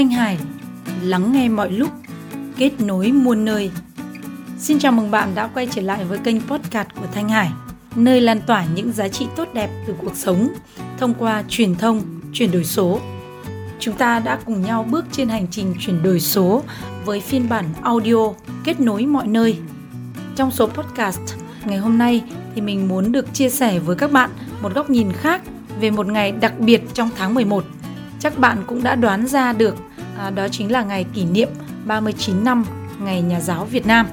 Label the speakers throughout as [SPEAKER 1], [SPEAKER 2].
[SPEAKER 1] Thanh Hải lắng nghe mọi lúc, kết nối muôn nơi. Xin chào mừng bạn đã quay trở lại với kênh podcast của Thanh Hải, nơi lan tỏa những giá trị tốt đẹp từ cuộc sống thông qua truyền thông, chuyển đổi số. Chúng ta đã cùng nhau bước trên hành trình chuyển đổi số với phiên bản audio kết nối mọi nơi. Trong số podcast ngày hôm nay thì mình muốn được chia sẻ với các bạn một góc nhìn khác về một ngày đặc biệt trong tháng 11. Chắc bạn cũng đã đoán ra được à, đó chính là ngày kỷ niệm 39 năm Ngày Nhà giáo Việt Nam.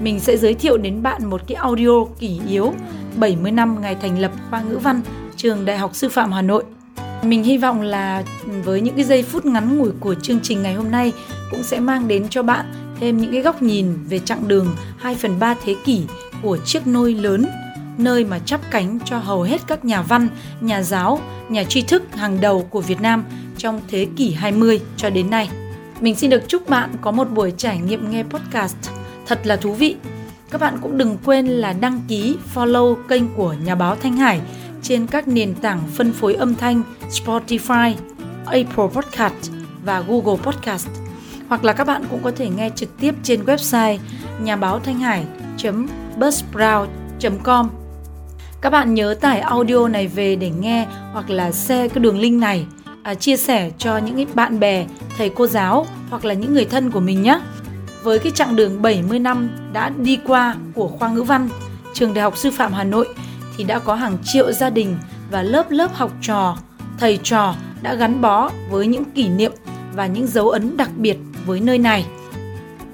[SPEAKER 1] Mình sẽ giới thiệu đến bạn một cái audio kỷ yếu 70 năm ngày thành lập khoa ngữ văn trường Đại học Sư phạm Hà Nội. Mình hy vọng là với những cái giây phút ngắn ngủi của chương trình ngày hôm nay cũng sẽ mang đến cho bạn thêm những cái góc nhìn về chặng đường 2 phần 3 thế kỷ của chiếc nôi lớn nơi mà chắp cánh cho hầu hết các nhà văn, nhà giáo, nhà tri thức hàng đầu của Việt Nam trong thế kỷ 20 cho đến nay. Mình xin được chúc bạn có một buổi trải nghiệm nghe podcast thật là thú vị. Các bạn cũng đừng quên là đăng ký follow kênh của nhà báo Thanh Hải trên các nền tảng phân phối âm thanh Spotify, Apple Podcast và Google Podcast. Hoặc là các bạn cũng có thể nghe trực tiếp trên website nhà báo thanh hải.buzzsprout.com các bạn nhớ tải audio này về để nghe hoặc là share cái đường link này à, chia sẻ cho những bạn bè, thầy cô giáo hoặc là những người thân của mình nhé. Với cái chặng đường 70 năm đã đi qua của khoa ngữ văn, trường Đại học Sư phạm Hà Nội thì đã có hàng triệu gia đình và lớp lớp học trò, thầy trò đã gắn bó với những kỷ niệm và những dấu ấn đặc biệt với nơi này.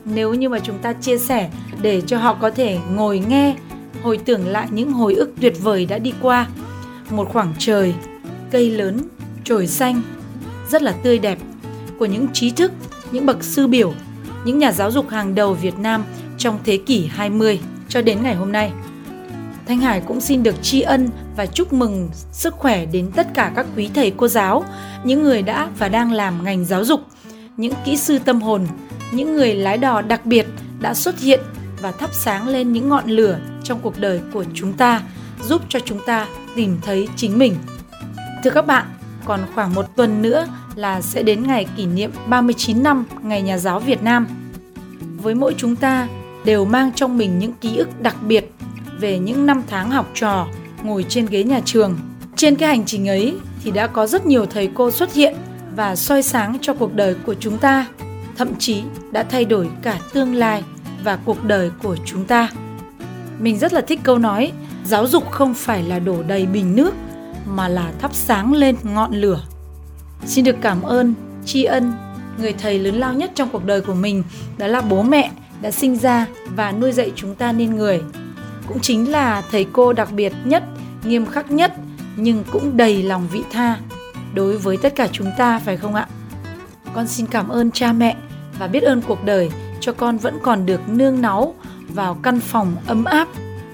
[SPEAKER 1] Nếu như mà chúng ta chia sẻ để cho họ có thể ngồi nghe hồi tưởng lại những hồi ức tuyệt vời đã đi qua. Một khoảng trời, cây lớn, trồi xanh, rất là tươi đẹp của những trí thức, những bậc sư biểu, những nhà giáo dục hàng đầu Việt Nam trong thế kỷ 20 cho đến ngày hôm nay. Thanh Hải cũng xin được tri ân và chúc mừng sức khỏe đến tất cả các quý thầy cô giáo, những người đã và đang làm ngành giáo dục, những kỹ sư tâm hồn, những người lái đò đặc biệt đã xuất hiện và thắp sáng lên những ngọn lửa trong cuộc đời của chúng ta, giúp cho chúng ta tìm thấy chính mình. Thưa các bạn, còn khoảng một tuần nữa là sẽ đến ngày kỷ niệm 39 năm Ngày Nhà giáo Việt Nam. Với mỗi chúng ta đều mang trong mình những ký ức đặc biệt về những năm tháng học trò ngồi trên ghế nhà trường. Trên cái hành trình ấy thì đã có rất nhiều thầy cô xuất hiện và soi sáng cho cuộc đời của chúng ta, thậm chí đã thay đổi cả tương lai và cuộc đời của chúng ta. Mình rất là thích câu nói giáo dục không phải là đổ đầy bình nước mà là thắp sáng lên ngọn lửa. Xin được cảm ơn, tri ân người thầy lớn lao nhất trong cuộc đời của mình đó là bố mẹ đã sinh ra và nuôi dạy chúng ta nên người. Cũng chính là thầy cô đặc biệt nhất, nghiêm khắc nhất nhưng cũng đầy lòng vị tha đối với tất cả chúng ta phải không ạ? Con xin cảm ơn cha mẹ và biết ơn cuộc đời cho con vẫn còn được nương náu vào căn phòng ấm áp,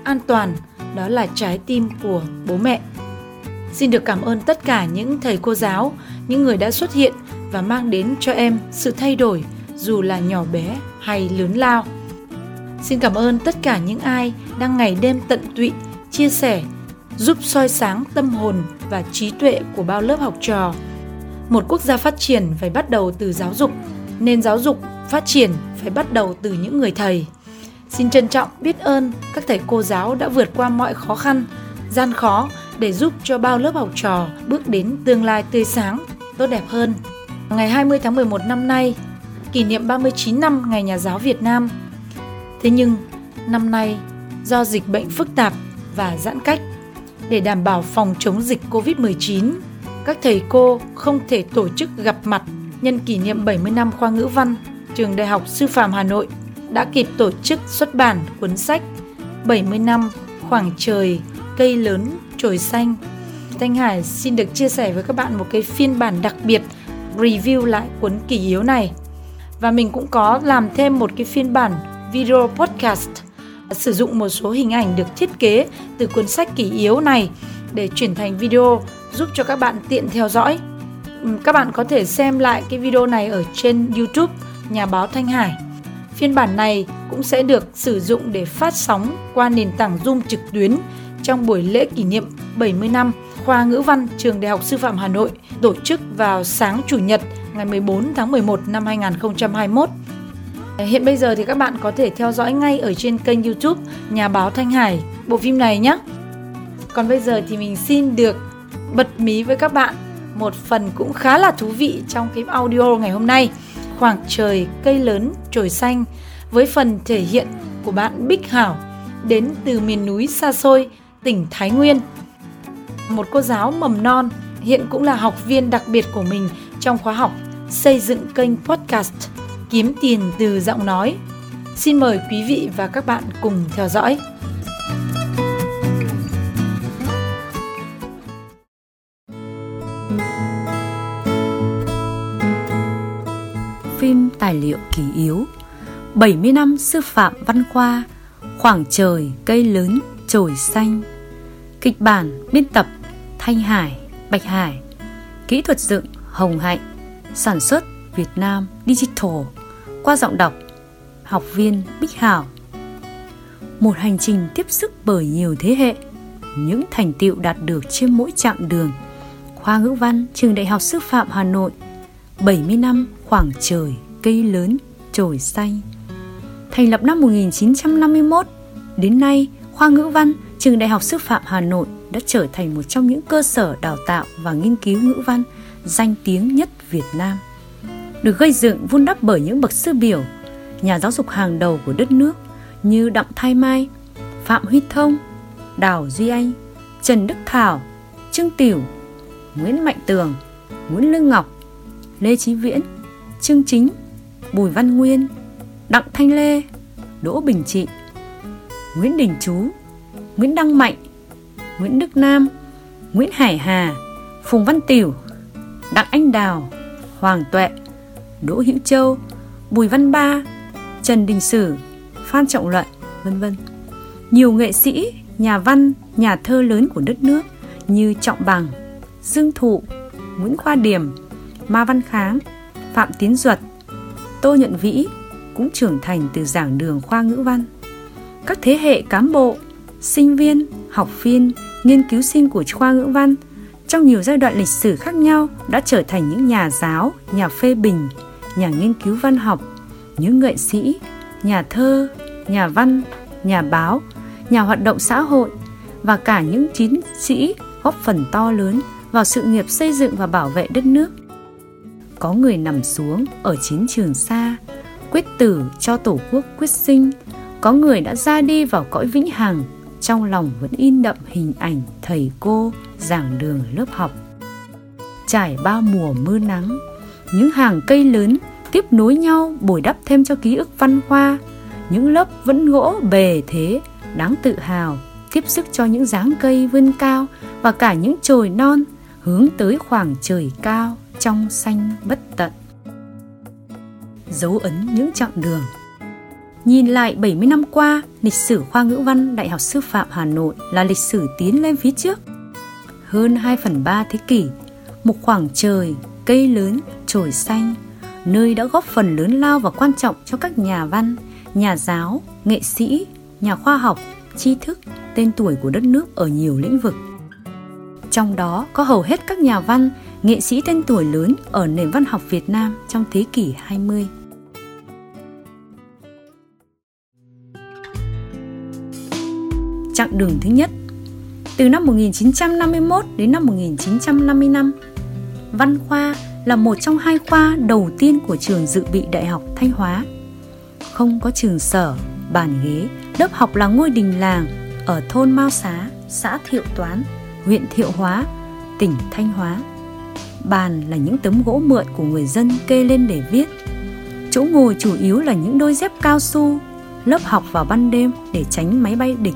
[SPEAKER 1] an toàn, đó là trái tim của bố mẹ. Xin được cảm ơn tất cả những thầy cô giáo, những người đã xuất hiện và mang đến cho em sự thay đổi dù là nhỏ bé hay lớn lao. Xin cảm ơn tất cả những ai đang ngày đêm tận tụy chia sẻ, giúp soi sáng tâm hồn và trí tuệ của bao lớp học trò. Một quốc gia phát triển phải bắt đầu từ giáo dục, nên giáo dục phát triển phải bắt đầu từ những người thầy. Xin trân trọng biết ơn các thầy cô giáo đã vượt qua mọi khó khăn, gian khó để giúp cho bao lớp học trò bước đến tương lai tươi sáng, tốt đẹp hơn. Ngày 20 tháng 11 năm nay, kỷ niệm 39 năm Ngày Nhà giáo Việt Nam. Thế nhưng, năm nay, do dịch bệnh phức tạp và giãn cách, để đảm bảo phòng chống dịch COVID-19, các thầy cô không thể tổ chức gặp mặt nhân kỷ niệm 70 năm khoa ngữ văn trường Đại học Sư phạm Hà Nội đã kịp tổ chức xuất bản cuốn sách 70 năm khoảng trời, cây lớn, trồi xanh. Thanh Hải xin được chia sẻ với các bạn một cái phiên bản đặc biệt review lại cuốn kỷ yếu này. Và mình cũng có làm thêm một cái phiên bản video podcast sử dụng một số hình ảnh được thiết kế từ cuốn sách kỷ yếu này để chuyển thành video giúp cho các bạn tiện theo dõi. Các bạn có thể xem lại cái video này ở trên YouTube nhà báo Thanh Hải. Phiên bản này cũng sẽ được sử dụng để phát sóng qua nền tảng Zoom trực tuyến trong buổi lễ kỷ niệm 70 năm khoa ngữ văn trường Đại học Sư phạm Hà Nội tổ chức vào sáng Chủ nhật, ngày 14 tháng 11 năm 2021. Hiện bây giờ thì các bạn có thể theo dõi ngay ở trên kênh YouTube Nhà báo Thanh Hải, bộ phim này nhé. Còn bây giờ thì mình xin được bật mí với các bạn một phần cũng khá là thú vị trong cái audio ngày hôm nay. Khoảng trời, cây lớn, trồi xanh với phần thể hiện của bạn Bích Hảo đến từ miền núi xa xôi, tỉnh Thái Nguyên. Một cô giáo mầm non hiện cũng là học viên đặc biệt của mình trong khóa học xây dựng kênh podcast kiếm tiền từ giọng nói. Xin mời quý vị và các bạn cùng theo dõi.
[SPEAKER 2] Tài liệu kỳ yếu. 70 năm sư phạm văn khoa Khoảng trời cây lớn trồi xanh. Kịch bản biên tập Thanh Hải, Bạch Hải. Kỹ thuật dựng Hồng Hạnh. Sản xuất Việt Nam Digital. Qua giọng đọc Học viên Bích Hảo. Một hành trình tiếp sức bởi nhiều thế hệ Những thành tựu đạt được trên mỗi chặng đường. Khoa ngữ văn Trường Đại học Sư phạm Hà Nội 70 năm khoảng trời cây lớn trồi xanh Thành lập năm 1951 Đến nay, khoa ngữ văn Trường Đại học Sư phạm Hà Nội đã trở thành một trong những cơ sở đào tạo và nghiên cứu ngữ văn danh tiếng nhất Việt Nam. Được gây dựng vun đắp bởi những bậc sư biểu, nhà giáo dục hàng đầu của đất nước như Đặng Thái Mai, Phạm Huy Thông, Đào Duy Anh, Trần Đức Thảo, Trương Tiểu, Nguyễn Mạnh Tường, Nguyễn Lương Ngọc, Lê Chí Viễn, Trương Chính, Bùi Văn Nguyên, Đặng Thanh Lê, Đỗ Bình Trị, Nguyễn Đình Chú, Nguyễn Đăng Mạnh, Nguyễn Đức Nam, Nguyễn Hải Hà, Phùng Văn Tiểu, Đặng Anh Đào, Hoàng Tuệ, Đỗ Hữu Châu, Bùi Văn Ba, Trần Đình Sử, Phan Trọng Luận, vân vân. Nhiều nghệ sĩ, nhà văn, nhà thơ lớn của đất nước như Trọng Bằng, Dương Thụ, Nguyễn Khoa Điểm, Ma Văn Kháng, Phạm Tiến Duật, Tô nhận Vĩ cũng trưởng thành từ giảng đường khoa ngữ văn. Các thế hệ cán bộ, sinh viên, học viên, nghiên cứu sinh của khoa ngữ văn trong nhiều giai đoạn lịch sử khác nhau đã trở thành những nhà giáo, nhà phê bình, nhà nghiên cứu văn học, những nghệ sĩ, nhà thơ, nhà văn, nhà báo, nhà hoạt động xã hội và cả những chiến sĩ góp phần to lớn vào sự nghiệp xây dựng và bảo vệ đất nước. Có người nằm xuống ở chiến trường xa, quyết tử cho Tổ quốc quyết sinh, có người đã ra đi vào cõi vĩnh hằng, trong lòng vẫn in đậm hình ảnh thầy cô giảng đường lớp học. Trải bao mùa mưa nắng, những hàng cây lớn tiếp nối nhau bồi đắp thêm cho ký ức văn hoa, những lớp vẫn gỗ bề thế, đáng tự hào, tiếp sức cho những dáng cây vươn cao và cả những chồi non hướng tới khoảng trời cao trong xanh bất tận. Dấu ấn những chặng đường Nhìn lại 70 năm qua, lịch sử khoa ngữ văn Đại học Sư phạm Hà Nội là lịch sử tiến lên phía trước. Hơn 2 phần 3 thế kỷ, một khoảng trời, cây lớn, trồi xanh, nơi đã góp phần lớn lao và quan trọng cho các nhà văn, nhà giáo, nghệ sĩ, nhà khoa học, tri thức, tên tuổi của đất nước ở nhiều lĩnh vực. Trong đó có hầu hết các nhà văn, nghệ sĩ tên tuổi lớn ở nền văn học Việt Nam trong thế kỷ 20. chặng đường thứ nhất từ năm 1951 đến năm 1955. Văn khoa là một trong hai khoa đầu tiên của trường dự bị Đại học Thanh Hóa. Không có trường sở, bàn ghế, lớp học là ngôi đình làng ở thôn Mao Xá, xã Thiệu Toán, huyện Thiệu Hóa, tỉnh Thanh Hóa. Bàn là những tấm gỗ mượn của người dân kê lên để viết. Chỗ ngồi chủ yếu là những đôi dép cao su, lớp học vào ban đêm để tránh máy bay địch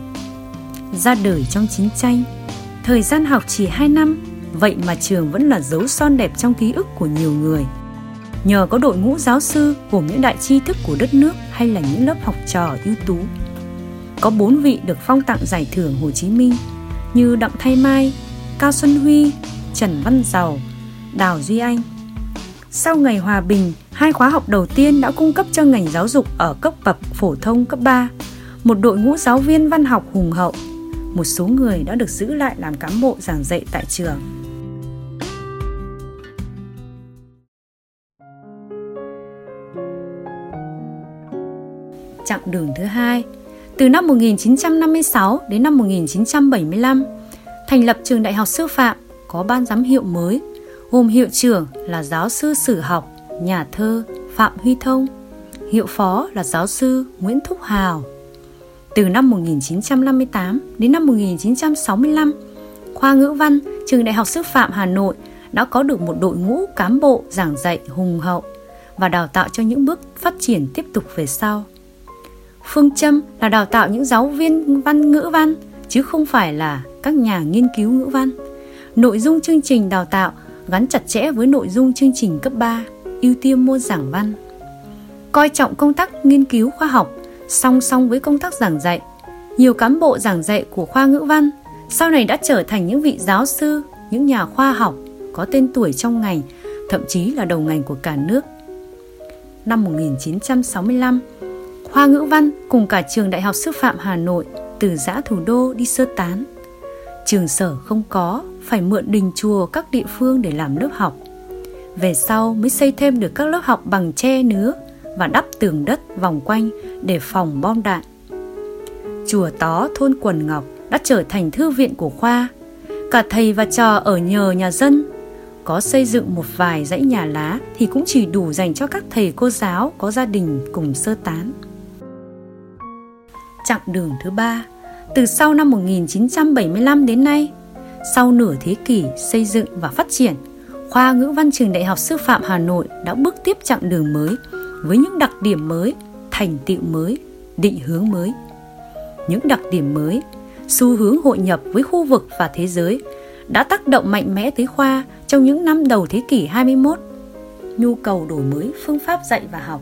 [SPEAKER 2] ra đời trong chiến tranh. Thời gian học chỉ 2 năm, vậy mà trường vẫn là dấu son đẹp trong ký ức của nhiều người. Nhờ có đội ngũ giáo sư gồm những đại tri thức của đất nước hay là những lớp học trò ưu tú. Có bốn vị được phong tặng giải thưởng Hồ Chí Minh như Đặng Thay Mai, Cao Xuân Huy, Trần Văn Giàu, Đào Duy Anh. Sau ngày hòa bình, hai khóa học đầu tiên đã cung cấp cho ngành giáo dục ở cấp bậc phổ thông cấp 3 một đội ngũ giáo viên văn học hùng hậu một số người đã được giữ lại làm cán bộ giảng dạy tại trường. Chặng đường thứ hai, từ năm 1956 đến năm 1975, thành lập trường đại học sư phạm có ban giám hiệu mới, gồm hiệu trưởng là giáo sư sử học, nhà thơ Phạm Huy Thông, hiệu phó là giáo sư Nguyễn Thúc Hào. Từ năm 1958 đến năm 1965, khoa ngữ văn trường Đại học Sư phạm Hà Nội đã có được một đội ngũ cán bộ giảng dạy hùng hậu và đào tạo cho những bước phát triển tiếp tục về sau. Phương châm là đào tạo những giáo viên văn ngữ văn chứ không phải là các nhà nghiên cứu ngữ văn. Nội dung chương trình đào tạo gắn chặt chẽ với nội dung chương trình cấp 3, ưu tiên môn giảng văn. Coi trọng công tác nghiên cứu khoa học song song với công tác giảng dạy. Nhiều cán bộ giảng dạy của khoa ngữ văn sau này đã trở thành những vị giáo sư, những nhà khoa học có tên tuổi trong ngành, thậm chí là đầu ngành của cả nước. Năm 1965, khoa ngữ văn cùng cả trường Đại học Sư phạm Hà Nội từ giã thủ đô đi sơ tán. Trường sở không có, phải mượn đình chùa các địa phương để làm lớp học. Về sau mới xây thêm được các lớp học bằng tre nứa và đắp tường đất vòng quanh để phòng bom đạn. Chùa Tó thôn Quần Ngọc đã trở thành thư viện của khoa. Cả thầy và trò ở nhờ nhà dân có xây dựng một vài dãy nhà lá thì cũng chỉ đủ dành cho các thầy cô giáo có gia đình cùng sơ tán. Chặng đường thứ ba, từ sau năm 1975 đến nay, sau nửa thế kỷ xây dựng và phát triển, khoa ngữ văn trường Đại học Sư phạm Hà Nội đã bước tiếp chặng đường mới với những đặc điểm mới, thành tựu mới, định hướng mới. Những đặc điểm mới, xu hướng hội nhập với khu vực và thế giới đã tác động mạnh mẽ tới khoa trong những năm đầu thế kỷ 21. Nhu cầu đổi mới phương pháp dạy và học,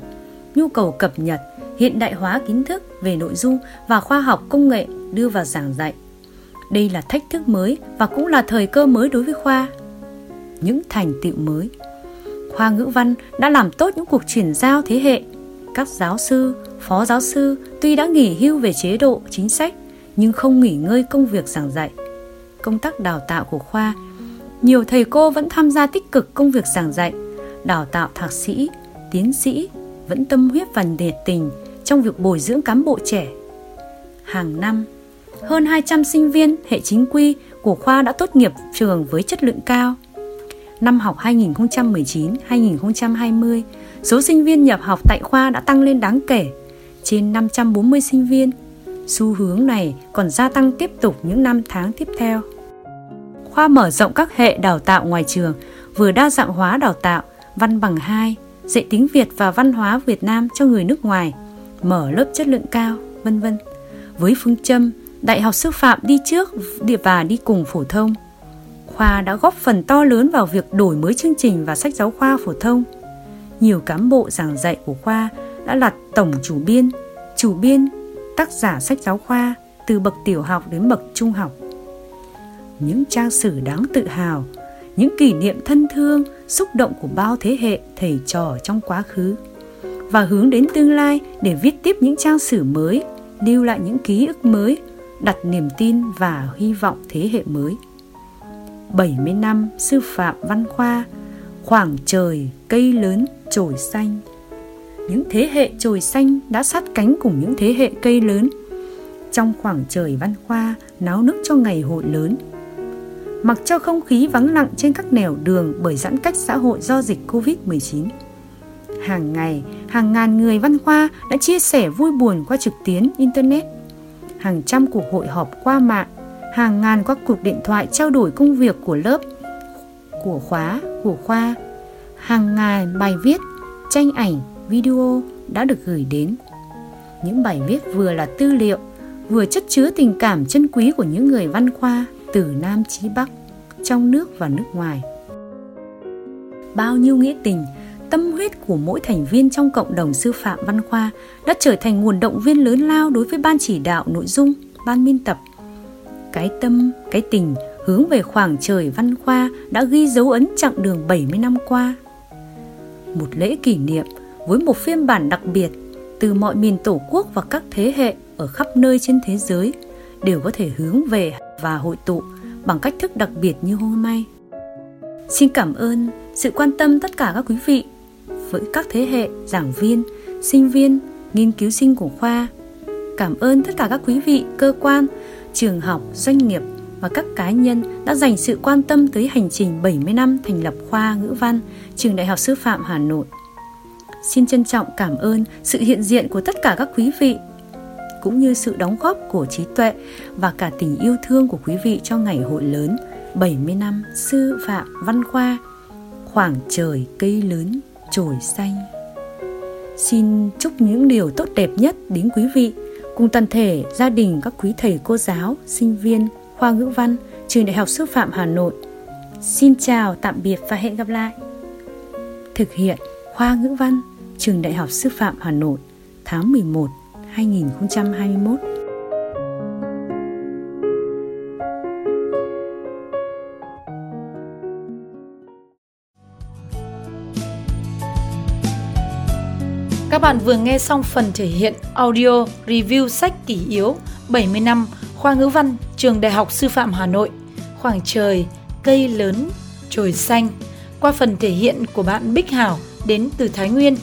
[SPEAKER 2] nhu cầu cập nhật, hiện đại hóa kiến thức về nội dung và khoa học công nghệ đưa vào giảng dạy. Đây là thách thức mới và cũng là thời cơ mới đối với khoa. Những thành tựu mới khoa ngữ văn đã làm tốt những cuộc chuyển giao thế hệ. Các giáo sư, phó giáo sư tuy đã nghỉ hưu về chế độ, chính sách, nhưng không nghỉ ngơi công việc giảng dạy. Công tác đào tạo của khoa, nhiều thầy cô vẫn tham gia tích cực công việc giảng dạy, đào tạo thạc sĩ, tiến sĩ, vẫn tâm huyết và nhiệt tình trong việc bồi dưỡng cán bộ trẻ. Hàng năm, hơn 200 sinh viên hệ chính quy của khoa đã tốt nghiệp trường với chất lượng cao năm học 2019-2020, số sinh viên nhập học tại khoa đã tăng lên đáng kể, trên 540 sinh viên. Xu hướng này còn gia tăng tiếp tục những năm tháng tiếp theo. Khoa mở rộng các hệ đào tạo ngoài trường, vừa đa dạng hóa đào tạo, văn bằng 2, dạy tiếng Việt và văn hóa Việt Nam cho người nước ngoài, mở lớp chất lượng cao, vân vân. Với phương châm Đại học sư phạm đi trước và đi cùng phổ thông, khoa đã góp phần to lớn vào việc đổi mới chương trình và sách giáo khoa phổ thông. Nhiều cán bộ giảng dạy của khoa đã là tổng chủ biên, chủ biên, tác giả sách giáo khoa từ bậc tiểu học đến bậc trung học. Những trang sử đáng tự hào, những kỷ niệm thân thương, xúc động của bao thế hệ thầy trò trong quá khứ và hướng đến tương lai để viết tiếp những trang sử mới, lưu lại những ký ức mới, đặt niềm tin và hy vọng thế hệ mới. 70 năm sư phạm văn khoa, khoảng trời cây lớn trồi xanh. Những thế hệ trồi xanh đã sát cánh cùng những thế hệ cây lớn. Trong khoảng trời văn khoa náo nức cho ngày hội lớn. Mặc cho không khí vắng lặng trên các nẻo đường bởi giãn cách xã hội do dịch Covid-19. Hàng ngày, hàng ngàn người văn khoa đã chia sẻ vui buồn qua trực tuyến Internet. Hàng trăm cuộc hội họp qua mạng hàng ngàn các cuộc điện thoại trao đổi công việc của lớp, của khóa, của khoa. Hàng ngàn bài viết, tranh ảnh, video đã được gửi đến. Những bài viết vừa là tư liệu, vừa chất chứa tình cảm chân quý của những người văn khoa từ Nam chí Bắc, trong nước và nước ngoài. Bao nhiêu nghĩa tình, tâm huyết của mỗi thành viên trong cộng đồng sư phạm văn khoa đã trở thành nguồn động viên lớn lao đối với ban chỉ đạo nội dung, ban biên tập, cái tâm, cái tình hướng về khoảng trời văn khoa đã ghi dấu ấn chặng đường 70 năm qua. Một lễ kỷ niệm với một phiên bản đặc biệt từ mọi miền tổ quốc và các thế hệ ở khắp nơi trên thế giới đều có thể hướng về và hội tụ bằng cách thức đặc biệt như hôm nay. Xin cảm ơn sự quan tâm tất cả các quý vị với các thế hệ giảng viên, sinh viên, nghiên cứu sinh của khoa. Cảm ơn tất cả các quý vị, cơ quan, trường học, doanh nghiệp và các cá nhân đã dành sự quan tâm tới hành trình 70 năm thành lập khoa ngữ văn Trường Đại học Sư phạm Hà Nội. Xin trân trọng cảm ơn sự hiện diện của tất cả các quý vị cũng như sự đóng góp của trí tuệ và cả tình yêu thương của quý vị cho ngày hội lớn 70 năm sư phạm văn khoa khoảng trời cây lớn trồi xanh. Xin chúc những điều tốt đẹp nhất đến quý vị, cùng toàn thể gia đình các quý thầy cô giáo, sinh viên khoa ngữ văn, trường đại học sư phạm hà nội. Xin chào, tạm biệt và hẹn gặp lại. Thực hiện khoa ngữ văn, trường đại học sư phạm hà nội, tháng 11 2021
[SPEAKER 1] Các bạn vừa nghe xong phần thể hiện audio review sách kỷ yếu 70 năm khoa ngữ văn trường Đại học Sư phạm Hà Nội Khoảng trời, cây lớn, trồi xanh qua phần thể hiện của bạn Bích Hảo đến từ Thái Nguyên.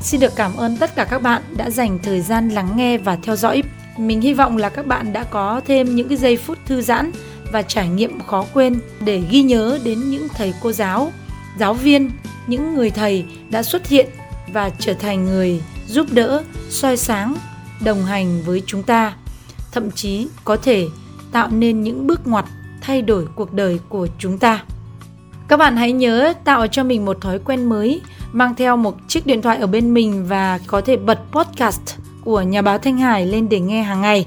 [SPEAKER 1] Xin được cảm ơn tất cả các bạn đã dành thời gian lắng nghe và theo dõi. Mình hy vọng là các bạn đã có thêm những cái giây phút thư giãn và trải nghiệm khó quên để ghi nhớ đến những thầy cô giáo, giáo viên, những người thầy đã xuất hiện và trở thành người giúp đỡ, soi sáng, đồng hành với chúng ta, thậm chí có thể tạo nên những bước ngoặt thay đổi cuộc đời của chúng ta. Các bạn hãy nhớ tạo cho mình một thói quen mới, mang theo một chiếc điện thoại ở bên mình và có thể bật podcast của nhà báo Thanh Hải lên để nghe hàng ngày.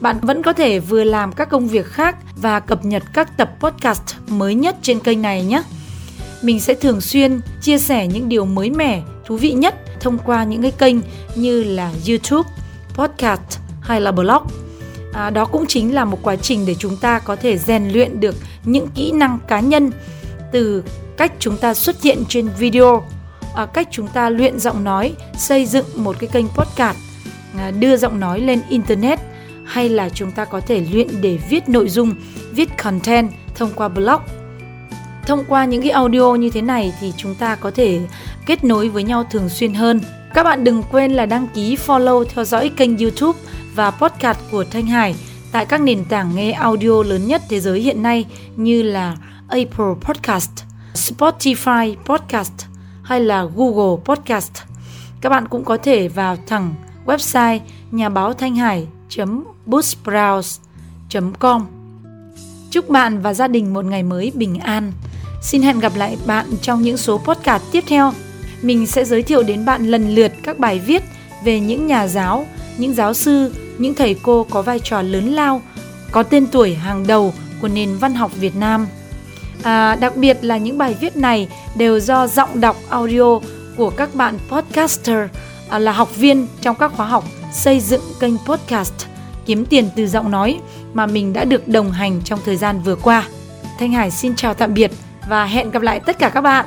[SPEAKER 1] Bạn vẫn có thể vừa làm các công việc khác và cập nhật các tập podcast mới nhất trên kênh này nhé. Mình sẽ thường xuyên chia sẻ những điều mới mẻ, thú vị nhất thông qua những cái kênh như là YouTube, podcast hay là blog. À, đó cũng chính là một quá trình để chúng ta có thể rèn luyện được những kỹ năng cá nhân từ cách chúng ta xuất hiện trên video, à, cách chúng ta luyện giọng nói, xây dựng một cái kênh podcast, à, đưa giọng nói lên internet hay là chúng ta có thể luyện để viết nội dung, viết content thông qua blog thông qua những cái audio như thế này thì chúng ta có thể kết nối với nhau thường xuyên hơn. Các bạn đừng quên là đăng ký follow theo dõi kênh YouTube và podcast của Thanh Hải tại các nền tảng nghe audio lớn nhất thế giới hiện nay như là Apple Podcast, Spotify Podcast hay là Google Podcast. Các bạn cũng có thể vào thẳng website nhà báo thanh hải.boostbrowse.com. Chúc bạn và gia đình một ngày mới bình an. Xin hẹn gặp lại bạn trong những số podcast tiếp theo. Mình sẽ giới thiệu đến bạn lần lượt các bài viết về những nhà giáo, những giáo sư, những thầy cô có vai trò lớn lao, có tên tuổi hàng đầu của nền văn học Việt Nam. À, đặc biệt là những bài viết này đều do giọng đọc audio của các bạn podcaster à, là học viên trong các khóa học xây dựng kênh podcast kiếm tiền từ giọng nói mà mình đã được đồng hành trong thời gian vừa qua. Thanh Hải xin chào tạm biệt và hẹn gặp lại tất cả các bạn.